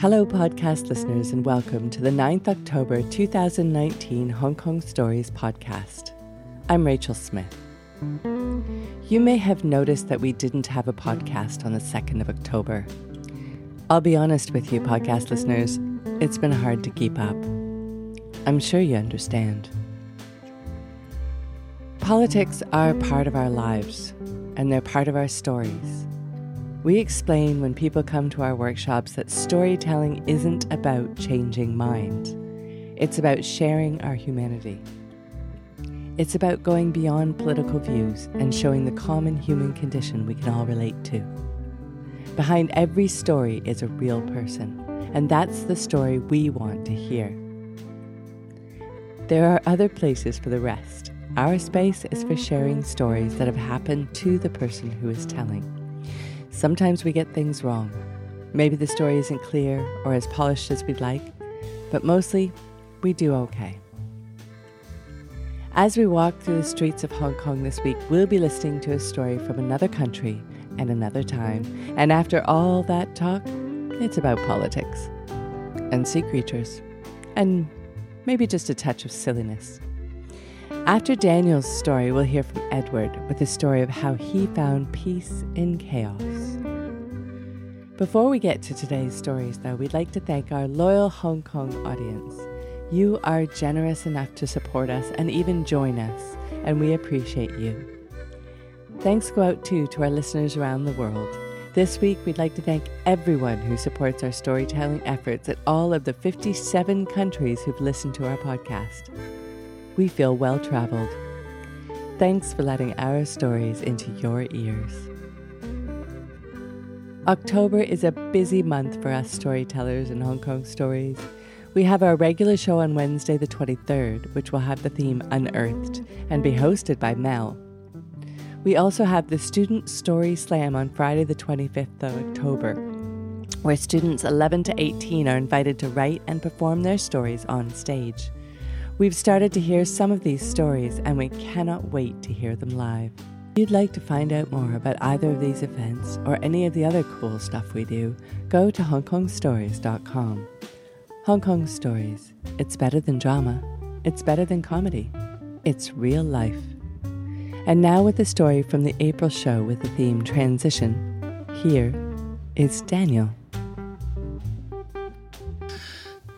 Hello, podcast listeners, and welcome to the 9th October 2019 Hong Kong Stories podcast. I'm Rachel Smith. You may have noticed that we didn't have a podcast on the 2nd of October. I'll be honest with you, podcast listeners, it's been hard to keep up. I'm sure you understand. Politics are part of our lives, and they're part of our stories. We explain when people come to our workshops that storytelling isn't about changing minds, it's about sharing our humanity. It's about going beyond political views and showing the common human condition we can all relate to. Behind every story is a real person, and that's the story we want to hear. There are other places for the rest. Our space is for sharing stories that have happened to the person who is telling. Sometimes we get things wrong. Maybe the story isn't clear or as polished as we'd like, but mostly we do okay. As we walk through the streets of Hong Kong this week, we'll be listening to a story from another country and another time. And after all that talk, it's about politics and sea creatures and maybe just a touch of silliness. After Daniel's story, we'll hear from Edward with a story of how he found peace in chaos. Before we get to today's stories, though, we'd like to thank our loyal Hong Kong audience. You are generous enough to support us and even join us, and we appreciate you. Thanks go out too to our listeners around the world. This week, we'd like to thank everyone who supports our storytelling efforts at all of the 57 countries who've listened to our podcast we feel well traveled. Thanks for letting our stories into your ears. October is a busy month for us storytellers in Hong Kong Stories. We have our regular show on Wednesday, the 23rd, which will have the theme Unearthed and be hosted by Mel. We also have the Student Story Slam on Friday, the 25th of October, where students 11 to 18 are invited to write and perform their stories on stage. We've started to hear some of these stories, and we cannot wait to hear them live. If you'd like to find out more about either of these events or any of the other cool stuff we do, go to HongKongStories.com. Hong Kong Stories. It's better than drama. It's better than comedy. It's real life. And now, with the story from the April show with the theme Transition, here is Daniel.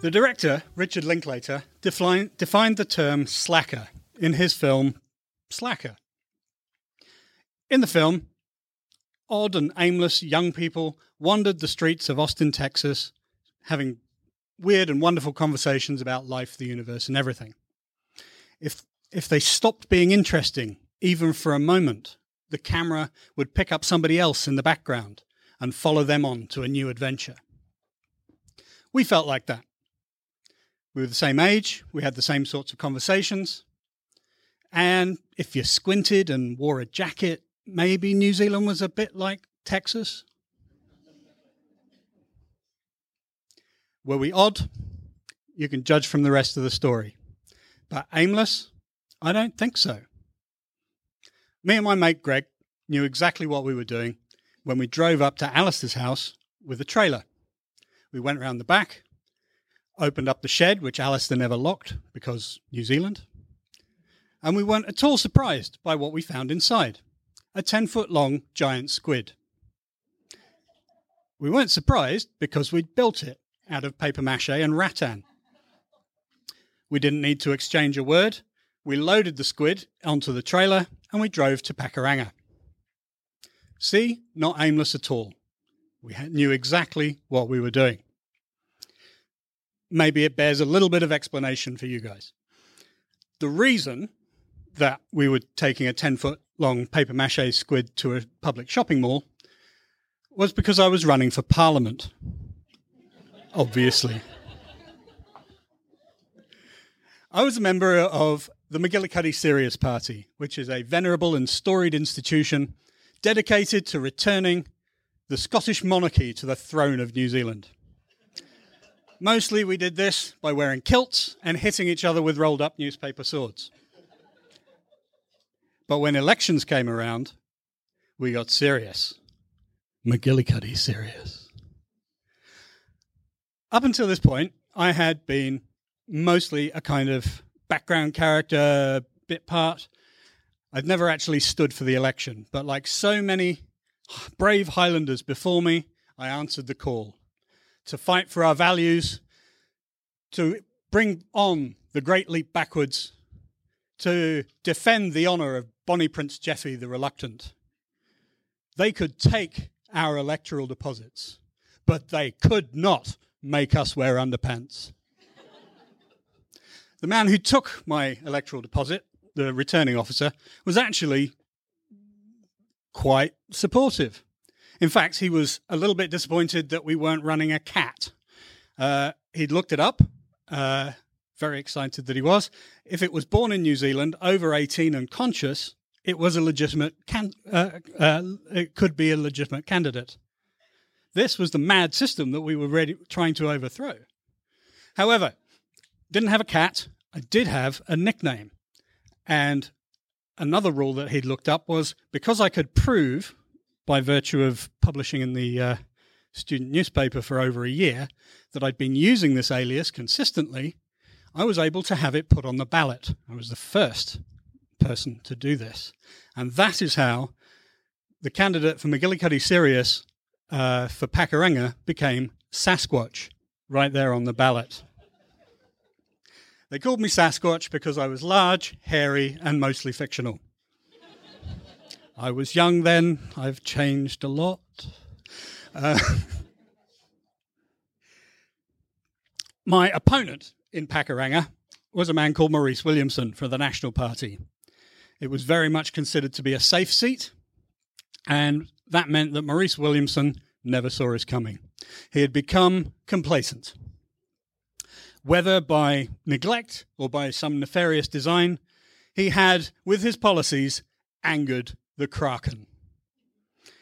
The director, Richard Linklater, define, defined the term slacker in his film Slacker. In the film, odd and aimless young people wandered the streets of Austin, Texas, having weird and wonderful conversations about life, the universe, and everything. If, if they stopped being interesting, even for a moment, the camera would pick up somebody else in the background and follow them on to a new adventure. We felt like that. We were the same age, we had the same sorts of conversations. And if you squinted and wore a jacket, maybe New Zealand was a bit like Texas. Were we odd? You can judge from the rest of the story. But aimless? I don't think so. Me and my mate Greg knew exactly what we were doing when we drove up to Alistair's house with a trailer. We went around the back, opened up the shed, which Alistair never locked because New Zealand. And we weren't at all surprised by what we found inside a 10 foot long giant squid. We weren't surprised because we'd built it out of paper mache and rattan. We didn't need to exchange a word. We loaded the squid onto the trailer and we drove to Pakuranga. See, not aimless at all. We knew exactly what we were doing maybe it bears a little bit of explanation for you guys. The reason that we were taking a 10 foot long paper mache squid to a public shopping mall was because I was running for parliament. Obviously. I was a member of the McGillicuddy Serious Party, which is a venerable and storied institution dedicated to returning the Scottish monarchy to the throne of New Zealand. Mostly we did this by wearing kilts and hitting each other with rolled up newspaper swords. But when elections came around, we got serious. McGillicuddy serious. up until this point, I had been mostly a kind of background character, bit part. I'd never actually stood for the election, but like so many brave Highlanders before me, I answered the call to fight for our values, to bring on the great leap backwards, to defend the honour of Bonnie Prince Jeffy the Reluctant. They could take our electoral deposits, but they could not make us wear underpants. the man who took my electoral deposit, the returning officer, was actually quite supportive. In fact, he was a little bit disappointed that we weren't running a cat. Uh, he'd looked it up, uh, very excited that he was. If it was born in New Zealand, over 18 and conscious, it was a legitimate can- uh, uh, it could be a legitimate candidate. This was the mad system that we were ready, trying to overthrow. However, didn't have a cat. I did have a nickname, and another rule that he'd looked up was because I could prove, by virtue of publishing in the uh, student newspaper for over a year, that I'd been using this alias consistently, I was able to have it put on the ballot. I was the first person to do this. And that is how the candidate for McGillicuddy Serious uh, for Pakuranga became Sasquatch, right there on the ballot. They called me Sasquatch because I was large, hairy, and mostly fictional. I was young then, I've changed a lot. Uh, my opponent in Pakuranga was a man called Maurice Williamson for the National Party. It was very much considered to be a safe seat, and that meant that Maurice Williamson never saw us coming. He had become complacent. Whether by neglect or by some nefarious design, he had, with his policies, angered the Kraken.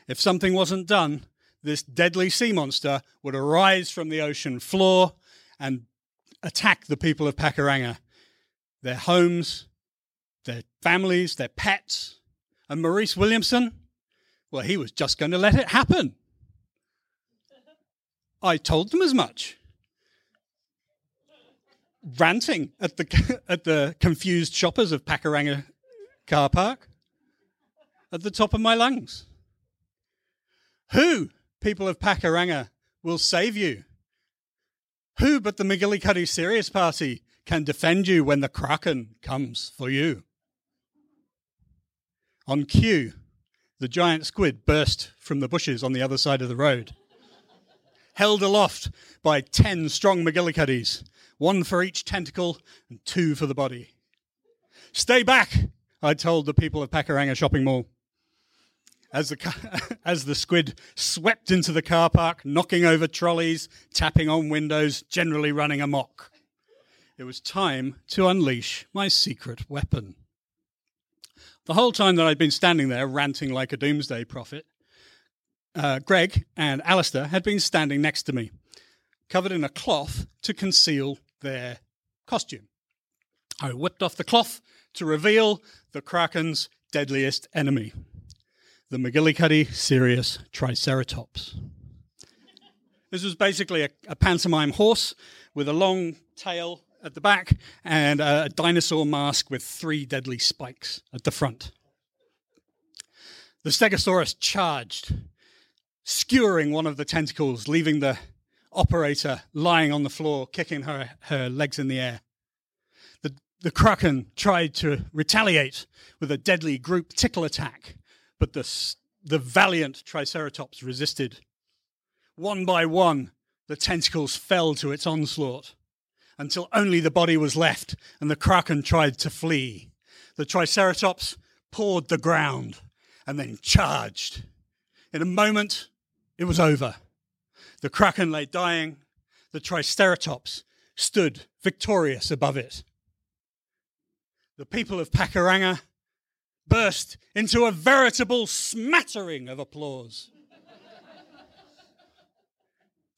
If something wasn't done, this deadly sea monster would arise from the ocean floor and attack the people of Pakuranga, their homes, their families, their pets. And Maurice Williamson, well, he was just going to let it happen. I told them as much. Ranting at the, at the confused shoppers of Pakuranga car park at the top of my lungs. Who, people of Pakuranga, will save you? Who but the McGillicuddy Serious Party can defend you when the Kraken comes for you? On cue, the giant squid burst from the bushes on the other side of the road. Held aloft by ten strong McGillicuddies, one for each tentacle and two for the body. Stay back, I told the people of Pakuranga Shopping Mall. As the, as the squid swept into the car park, knocking over trolleys, tapping on windows, generally running amok. It was time to unleash my secret weapon. The whole time that I'd been standing there ranting like a doomsday prophet, uh, Greg and Alistair had been standing next to me, covered in a cloth to conceal their costume. I whipped off the cloth to reveal the Kraken's deadliest enemy, the McGillicuddy Serious Triceratops. This was basically a, a pantomime horse with a long tail at the back and a dinosaur mask with three deadly spikes at the front. The Stegosaurus charged, skewering one of the tentacles, leaving the operator lying on the floor, kicking her, her legs in the air. The, the Kraken tried to retaliate with a deadly group tickle attack, but the, the valiant Triceratops resisted. One by one, the tentacles fell to its onslaught until only the body was left and the kraken tried to flee. The Triceratops pawed the ground and then charged. In a moment, it was over. The kraken lay dying. The Triceratops stood victorious above it. The people of Pakuranga burst into a veritable smattering of applause.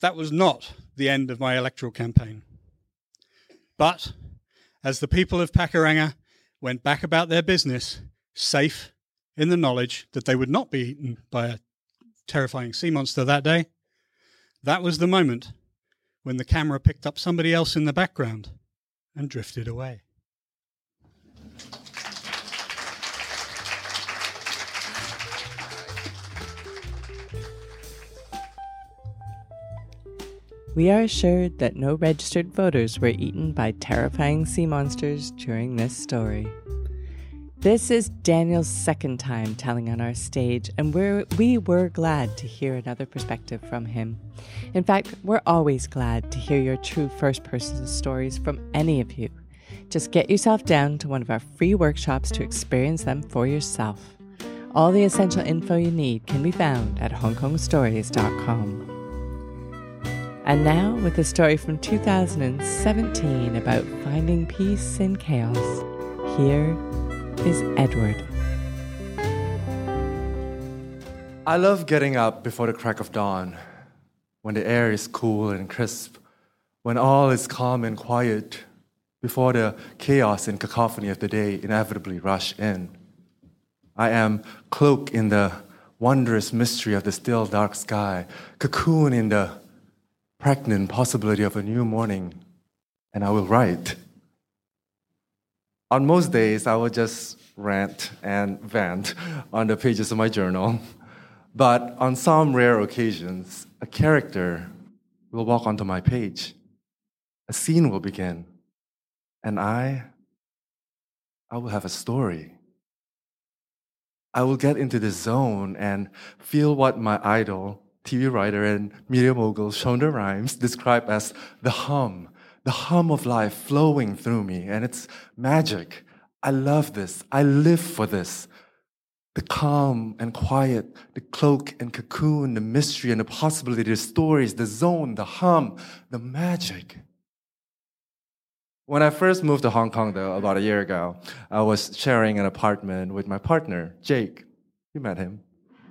that was not the end of my electoral campaign. But as the people of Pakuranga went back about their business, safe in the knowledge that they would not be eaten by a terrifying sea monster that day, that was the moment when the camera picked up somebody else in the background and drifted away. We are assured that no registered voters were eaten by terrifying sea monsters during this story. This is Daniel's second time telling on our stage, and we're, we were glad to hear another perspective from him. In fact, we're always glad to hear your true first person stories from any of you. Just get yourself down to one of our free workshops to experience them for yourself. All the essential info you need can be found at hongkongstories.com. And now, with a story from 2017 about finding peace in chaos, here is Edward. I love getting up before the crack of dawn, when the air is cool and crisp, when all is calm and quiet, before the chaos and cacophony of the day inevitably rush in. I am cloaked in the wondrous mystery of the still dark sky, cocoon in the pregnant possibility of a new morning, and I will write. On most days, I will just rant and vent on the pages of my journal. But on some rare occasions, a character will walk onto my page. A scene will begin. And I, I will have a story. I will get into the zone and feel what my idol, TV writer and media mogul Shonda Rhimes described as the hum, the hum of life flowing through me. And it's magic. I love this. I live for this. The calm and quiet, the cloak and cocoon, the mystery and the possibility, the stories, the zone, the hum, the magic. When I first moved to Hong Kong, though, about a year ago, I was sharing an apartment with my partner, Jake. You met him.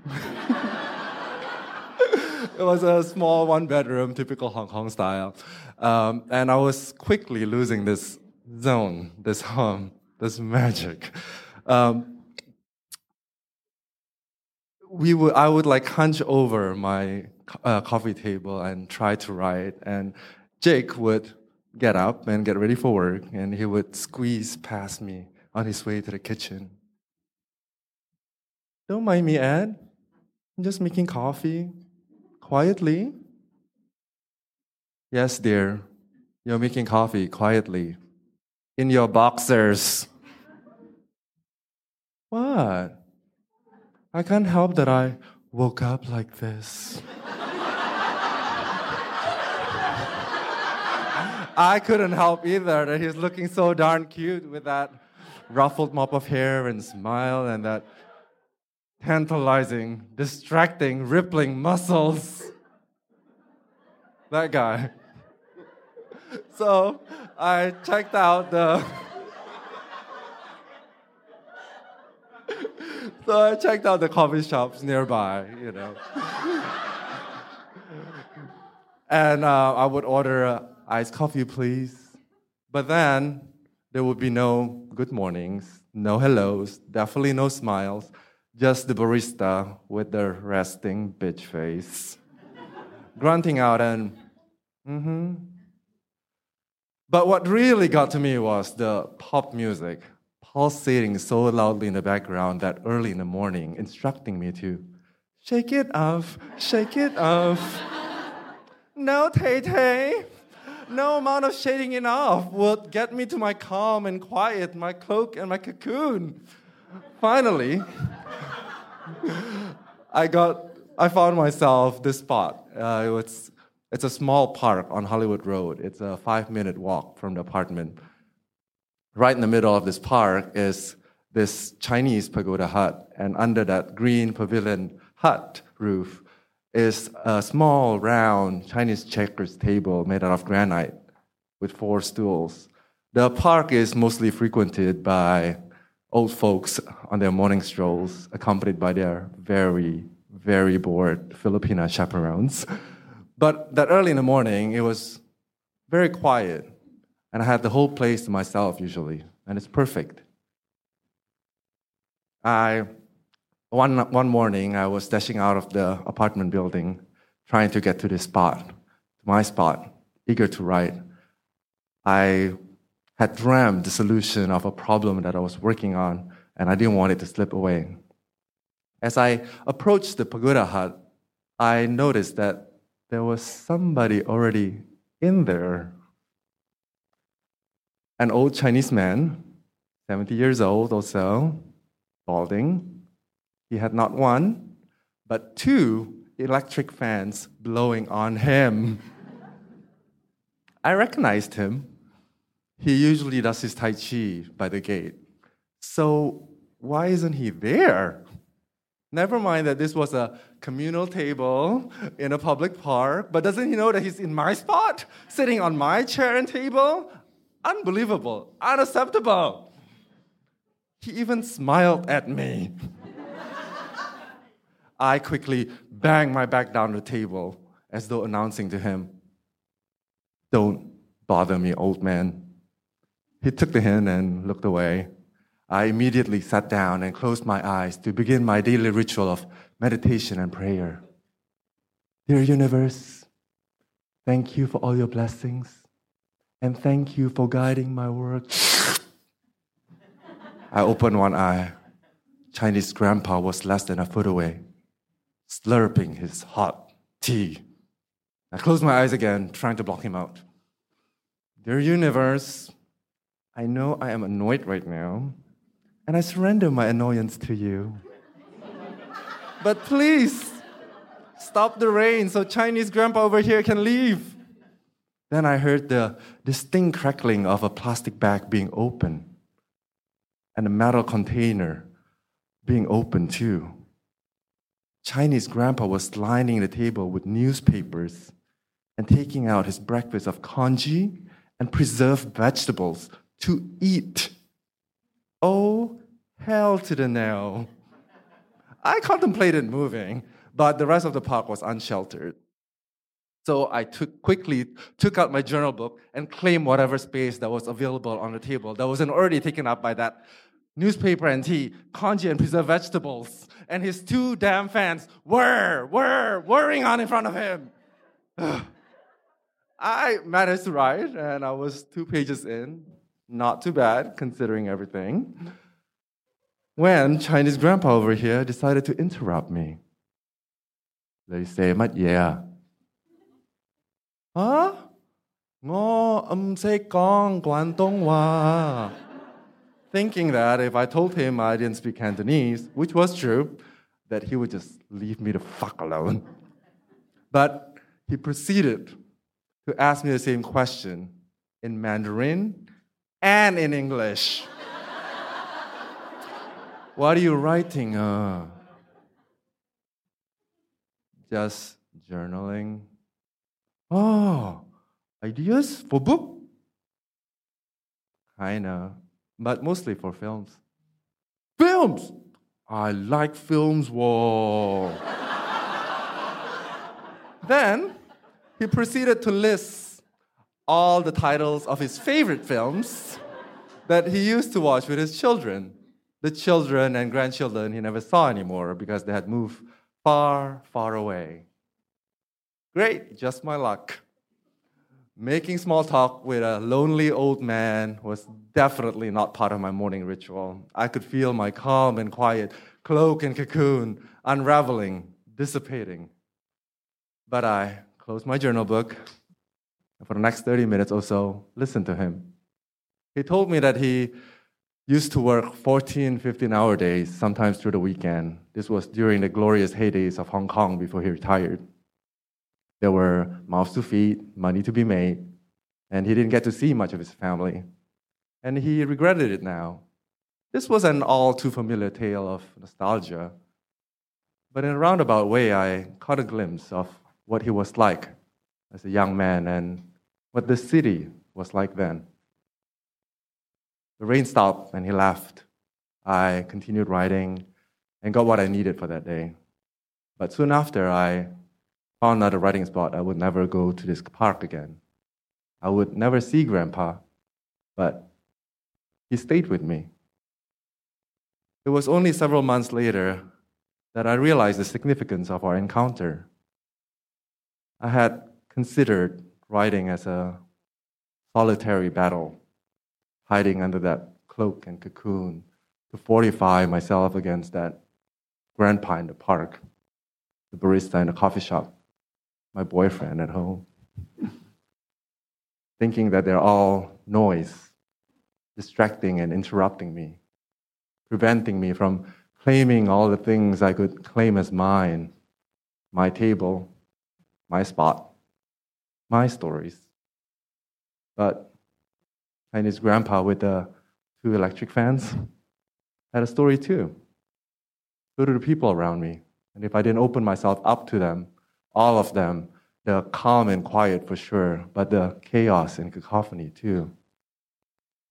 it was a small one bedroom, typical Hong Kong style. Um, and I was quickly losing this zone, this hum, this magic. Um, we would, I would like hunch over my uh, coffee table and try to write, and Jake would get up and get ready for work, and he would squeeze past me on his way to the kitchen. Don't mind me, Ed. I'm just making coffee quietly. Yes, dear, you're making coffee quietly in your boxers. What? I can't help that I woke up like this. I couldn't help either that he's looking so darn cute with that ruffled mop of hair and smile and that tantalizing, distracting, rippling muscles. That guy. So I checked out the. so I checked out the coffee shops nearby, you know. and uh, I would order uh, iced coffee, please. But then there would be no good mornings, no hellos, definitely no smiles, just the barista with their resting bitch face, grunting out and, mm hmm. But what really got to me was the pop music pulsating so loudly in the background that early in the morning, instructing me to shake it off, shake it off. no, Tay Tay. No amount of shading it off would get me to my calm and quiet, my cloak and my cocoon. Finally, I got, I found myself this spot. Uh, it was, it's a small park on Hollywood Road. It's a five minute walk from the apartment. Right in the middle of this park is this Chinese pagoda hut, and under that green pavilion hut roof is a small, round Chinese checkers table made out of granite with four stools. The park is mostly frequented by old folks on their morning strolls, accompanied by their very, very bored Filipina chaperones. But that early in the morning, it was very quiet, and I had the whole place to myself usually, and it's perfect. I one, one morning, I was dashing out of the apartment building, trying to get to this spot, to my spot, eager to write. I had dreamed the solution of a problem that I was working on, and I didn't want it to slip away. As I approached the pagoda hut, I noticed that there was somebody already in there. An old Chinese man, 70 years old or so, balding. He had not one, but two electric fans blowing on him. I recognized him. He usually does his Tai Chi by the gate. So, why isn't he there? Never mind that this was a communal table in a public park, but doesn't he know that he's in my spot, sitting on my chair and table? Unbelievable, unacceptable. He even smiled at me. I quickly banged my back down the table as though announcing to him, Don't bother me, old man. He took the hint and looked away. I immediately sat down and closed my eyes to begin my daily ritual of meditation and prayer. Dear universe, thank you for all your blessings, and thank you for guiding my work. I opened one eye. Chinese grandpa was less than a foot away slurping his hot tea. I closed my eyes again, trying to block him out. Dear universe, I know I am annoyed right now, and I surrender my annoyance to you. but please, stop the rain so Chinese grandpa over here can leave. Then I heard the distinct crackling of a plastic bag being opened and a metal container being opened too. Chinese grandpa was lining the table with newspapers and taking out his breakfast of congee and preserved vegetables to eat. Oh, hell to the no. I contemplated moving, but the rest of the park was unsheltered. So I took, quickly took out my journal book and claimed whatever space that was available on the table that wasn't already taken up by that newspaper and tea, congee and preserved vegetables and his two damn fans were, were, whirring on in front of him. I managed to write, and I was two pages in. Not too bad, considering everything. When Chinese grandpa over here decided to interrupt me. They say, "Mat yeah." Huh? Um, thinking that if I told him I didn't speak Cantonese, which was true, that he would just leave me the fuck alone. But he proceeded to ask me the same question in Mandarin and in English. what are you writing? Uh, just journaling. Oh, ideas for book? Kinda but mostly for films. Films! I like films, whoa. then he proceeded to list all the titles of his favorite films that he used to watch with his children. The children and grandchildren he never saw anymore because they had moved far, far away. Great, just my luck. Making small talk with a lonely old man was definitely not part of my morning ritual. I could feel my calm and quiet cloak and cocoon unraveling, dissipating. But I closed my journal book and for the next 30 minutes or so, listen to him. He told me that he used to work 14, 15 hour days, sometimes through the weekend. This was during the glorious heydays of Hong Kong before he retired. There were mouths to feed, money to be made, and he didn't get to see much of his family. And he regretted it now. This was an all too familiar tale of nostalgia. But in a roundabout way, I caught a glimpse of what he was like as a young man and what the city was like then. The rain stopped and he left. I continued writing and got what I needed for that day. But soon after, I found another writing spot, I would never go to this park again. I would never see Grandpa, but he stayed with me. It was only several months later that I realized the significance of our encounter. I had considered writing as a solitary battle, hiding under that cloak and cocoon to fortify myself against that grandpa in the park, the barista in the coffee shop, my boyfriend at home. Thinking that they're all noise, distracting and interrupting me, preventing me from claiming all the things I could claim as mine my table, my spot, my stories. But Chinese grandpa with the two electric fans had a story too. So do the people around me. And if I didn't open myself up to them, all of them, the calm and quiet for sure, but the chaos and cacophony too,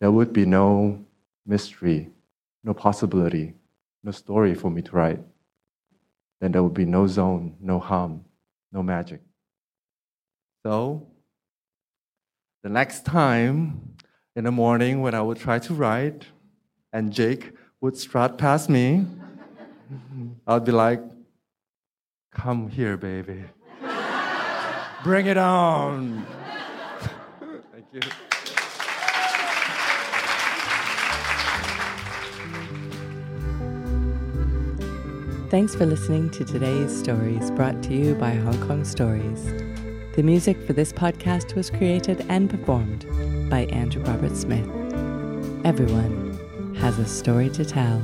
there would be no mystery, no possibility, no story for me to write. Then there would be no zone, no hum, no magic. So, the next time in the morning when I would try to write and Jake would strut past me, I'd be like, Come here, baby. Bring it on. Thank you. Thanks for listening to today's stories brought to you by Hong Kong Stories. The music for this podcast was created and performed by Andrew Robert Smith. Everyone has a story to tell.